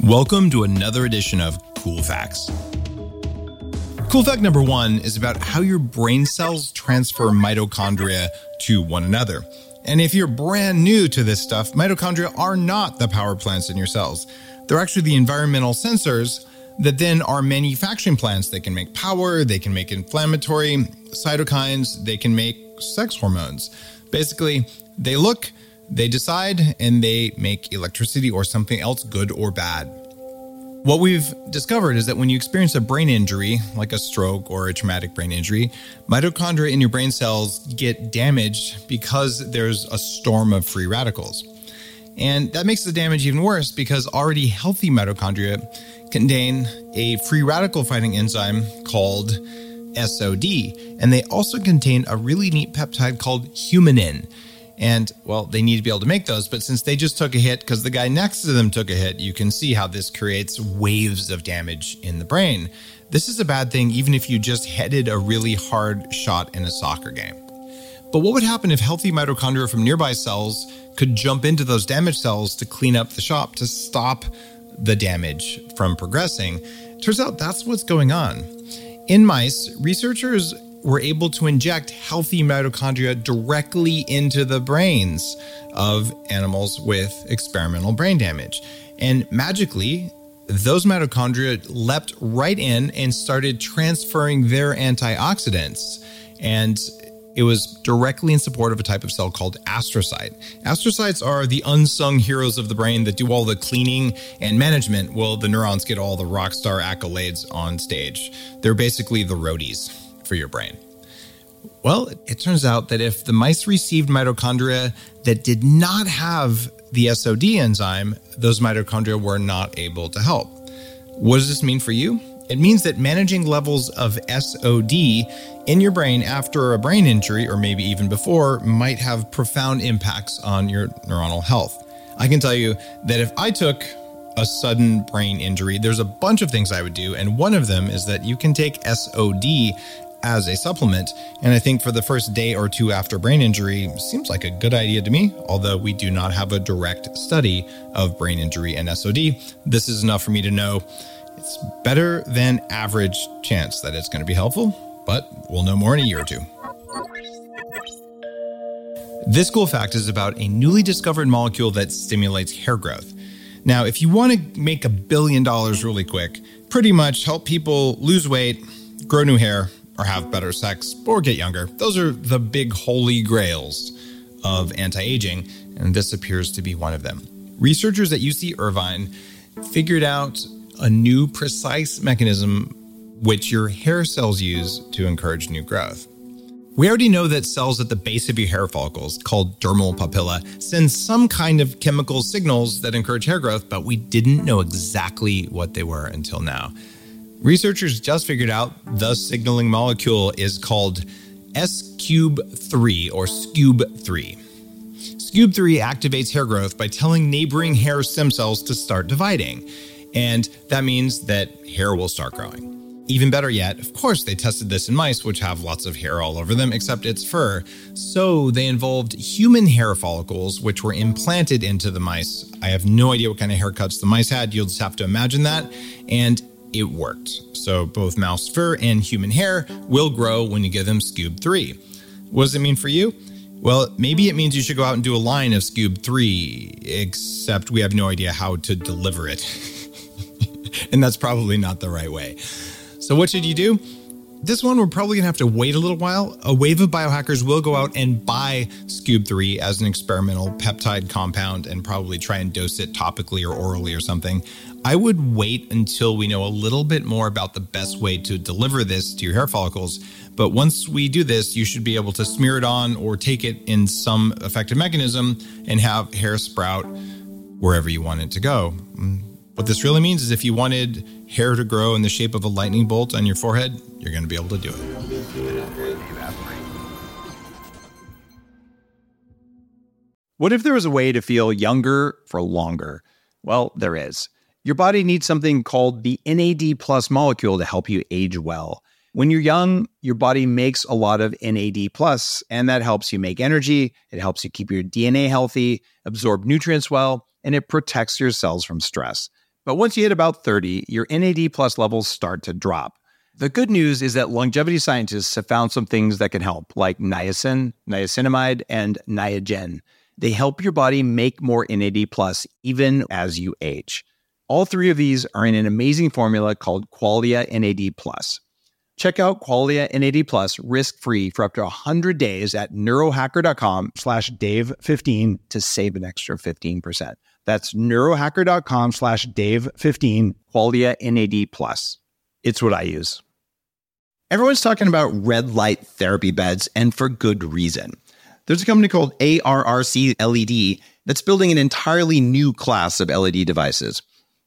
Welcome to another edition of Cool Facts. Cool fact number one is about how your brain cells transfer mitochondria to one another. And if you're brand new to this stuff, mitochondria are not the power plants in your cells. They're actually the environmental sensors that then are manufacturing plants. They can make power, they can make inflammatory cytokines, they can make sex hormones. Basically, they look, they decide, and they make electricity or something else good or bad. What we've discovered is that when you experience a brain injury, like a stroke or a traumatic brain injury, mitochondria in your brain cells get damaged because there's a storm of free radicals. And that makes the damage even worse because already healthy mitochondria contain a free radical fighting enzyme called SOD. And they also contain a really neat peptide called humanin. And well, they need to be able to make those, but since they just took a hit because the guy next to them took a hit, you can see how this creates waves of damage in the brain. This is a bad thing, even if you just headed a really hard shot in a soccer game. But what would happen if healthy mitochondria from nearby cells could jump into those damaged cells to clean up the shop to stop the damage from progressing? Turns out that's what's going on. In mice, researchers were able to inject healthy mitochondria directly into the brains of animals with experimental brain damage. And magically, those mitochondria leapt right in and started transferring their antioxidants. And it was directly in support of a type of cell called astrocyte. Astrocytes are the unsung heroes of the brain that do all the cleaning and management while the neurons get all the rock star accolades on stage. They're basically the roadies for your brain. Well, it turns out that if the mice received mitochondria that did not have the SOD enzyme, those mitochondria were not able to help. What does this mean for you? It means that managing levels of SOD in your brain after a brain injury, or maybe even before, might have profound impacts on your neuronal health. I can tell you that if I took a sudden brain injury, there's a bunch of things I would do. And one of them is that you can take SOD as a supplement. And I think for the first day or two after brain injury seems like a good idea to me, although we do not have a direct study of brain injury and SOD. This is enough for me to know it's better than average chance that it's going to be helpful, but we'll know more in a year or two. This cool fact is about a newly discovered molecule that stimulates hair growth. Now, if you want to make a billion dollars really quick, pretty much help people lose weight, grow new hair, or have better sex or get younger. Those are the big holy grails of anti aging, and this appears to be one of them. Researchers at UC Irvine figured out a new precise mechanism which your hair cells use to encourage new growth. We already know that cells at the base of your hair follicles, called dermal papilla, send some kind of chemical signals that encourage hair growth, but we didn't know exactly what they were until now. Researchers just figured out the signaling molecule is called S cube 3 or SCUBE3. SCUBE3 activates hair growth by telling neighboring hair stem cells to start dividing. And that means that hair will start growing. Even better yet, of course, they tested this in mice, which have lots of hair all over them, except it's fur. So they involved human hair follicles, which were implanted into the mice. I have no idea what kind of haircuts the mice had. You'll just have to imagine that. And it worked. So both mouse fur and human hair will grow when you give them Scoob 3. What does it mean for you? Well, maybe it means you should go out and do a line of Scoob 3, except we have no idea how to deliver it. and that's probably not the right way. So, what should you do? This one, we're probably to have to wait a little while. A wave of biohackers will go out and buy Scoob 3 as an experimental peptide compound and probably try and dose it topically or orally or something. I would wait until we know a little bit more about the best way to deliver this to your hair follicles. But once we do this, you should be able to smear it on or take it in some effective mechanism and have hair sprout wherever you want it to go. Mm. What this really means is if you wanted hair to grow in the shape of a lightning bolt on your forehead, you're going to be able to do it. What if there was a way to feel younger for longer? Well, there is. Your body needs something called the NAD plus molecule to help you age well. When you're young, your body makes a lot of NAD plus, and that helps you make energy. It helps you keep your DNA healthy, absorb nutrients well, and it protects your cells from stress. But once you hit about 30, your NAD plus levels start to drop. The good news is that longevity scientists have found some things that can help, like niacin, niacinamide, and niagen. They help your body make more NAD plus even as you age. All three of these are in an amazing formula called Qualia NAD plus. Check out Qualia NAD Plus risk-free for up to 100 days at neurohacker.com slash Dave15 to save an extra 15%. That's neurohacker.com slash Dave15, Qualia NAD Plus. It's what I use. Everyone's talking about red light therapy beds, and for good reason. There's a company called ARRC LED that's building an entirely new class of LED devices.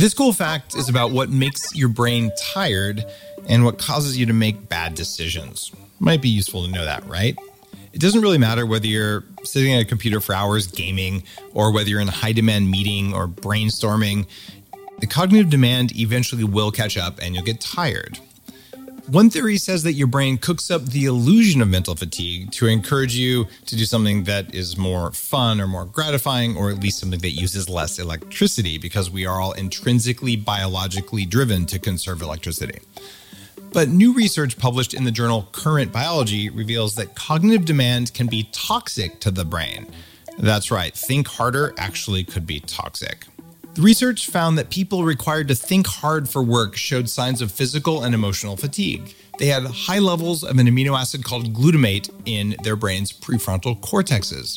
This cool fact is about what makes your brain tired and what causes you to make bad decisions. Might be useful to know that, right? It doesn't really matter whether you're sitting at a computer for hours gaming or whether you're in a high demand meeting or brainstorming. The cognitive demand eventually will catch up and you'll get tired. One theory says that your brain cooks up the illusion of mental fatigue to encourage you to do something that is more fun or more gratifying, or at least something that uses less electricity, because we are all intrinsically biologically driven to conserve electricity. But new research published in the journal Current Biology reveals that cognitive demand can be toxic to the brain. That's right, think harder actually could be toxic. The research found that people required to think hard for work showed signs of physical and emotional fatigue. They had high levels of an amino acid called glutamate in their brain's prefrontal cortexes.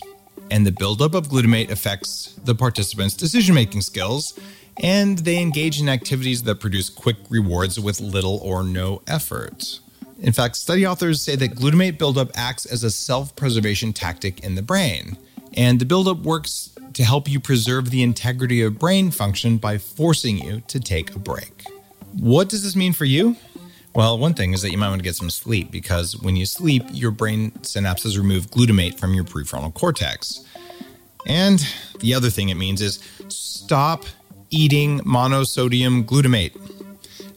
And the buildup of glutamate affects the participants' decision making skills, and they engage in activities that produce quick rewards with little or no effort. In fact, study authors say that glutamate buildup acts as a self preservation tactic in the brain. And the buildup works to help you preserve the integrity of brain function by forcing you to take a break. What does this mean for you? Well, one thing is that you might want to get some sleep because when you sleep, your brain synapses remove glutamate from your prefrontal cortex. And the other thing it means is stop eating monosodium glutamate.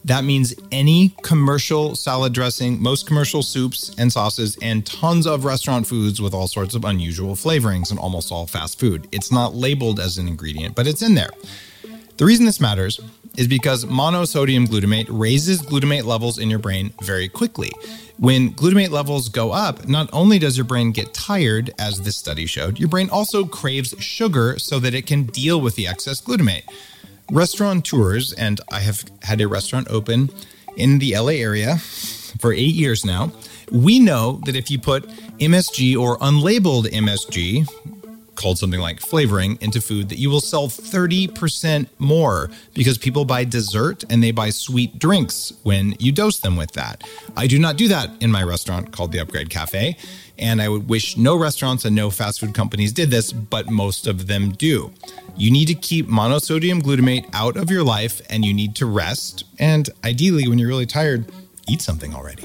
That means any commercial salad dressing, most commercial soups and sauces, and tons of restaurant foods with all sorts of unusual flavorings and almost all fast food. It's not labeled as an ingredient, but it's in there. The reason this matters is because monosodium glutamate raises glutamate levels in your brain very quickly. When glutamate levels go up, not only does your brain get tired, as this study showed, your brain also craves sugar so that it can deal with the excess glutamate restaurateurs, and I have had a restaurant open in the LA area for eight years now. We know that if you put MSG or unlabeled MSG, called something like flavoring, into food, that you will sell 30% more because people buy dessert and they buy sweet drinks when you dose them with that. I do not do that in my restaurant called the Upgrade Cafe. And I would wish no restaurants and no fast food companies did this, but most of them do. You need to keep monosodium glutamate out of your life and you need to rest. And ideally, when you're really tired, eat something already.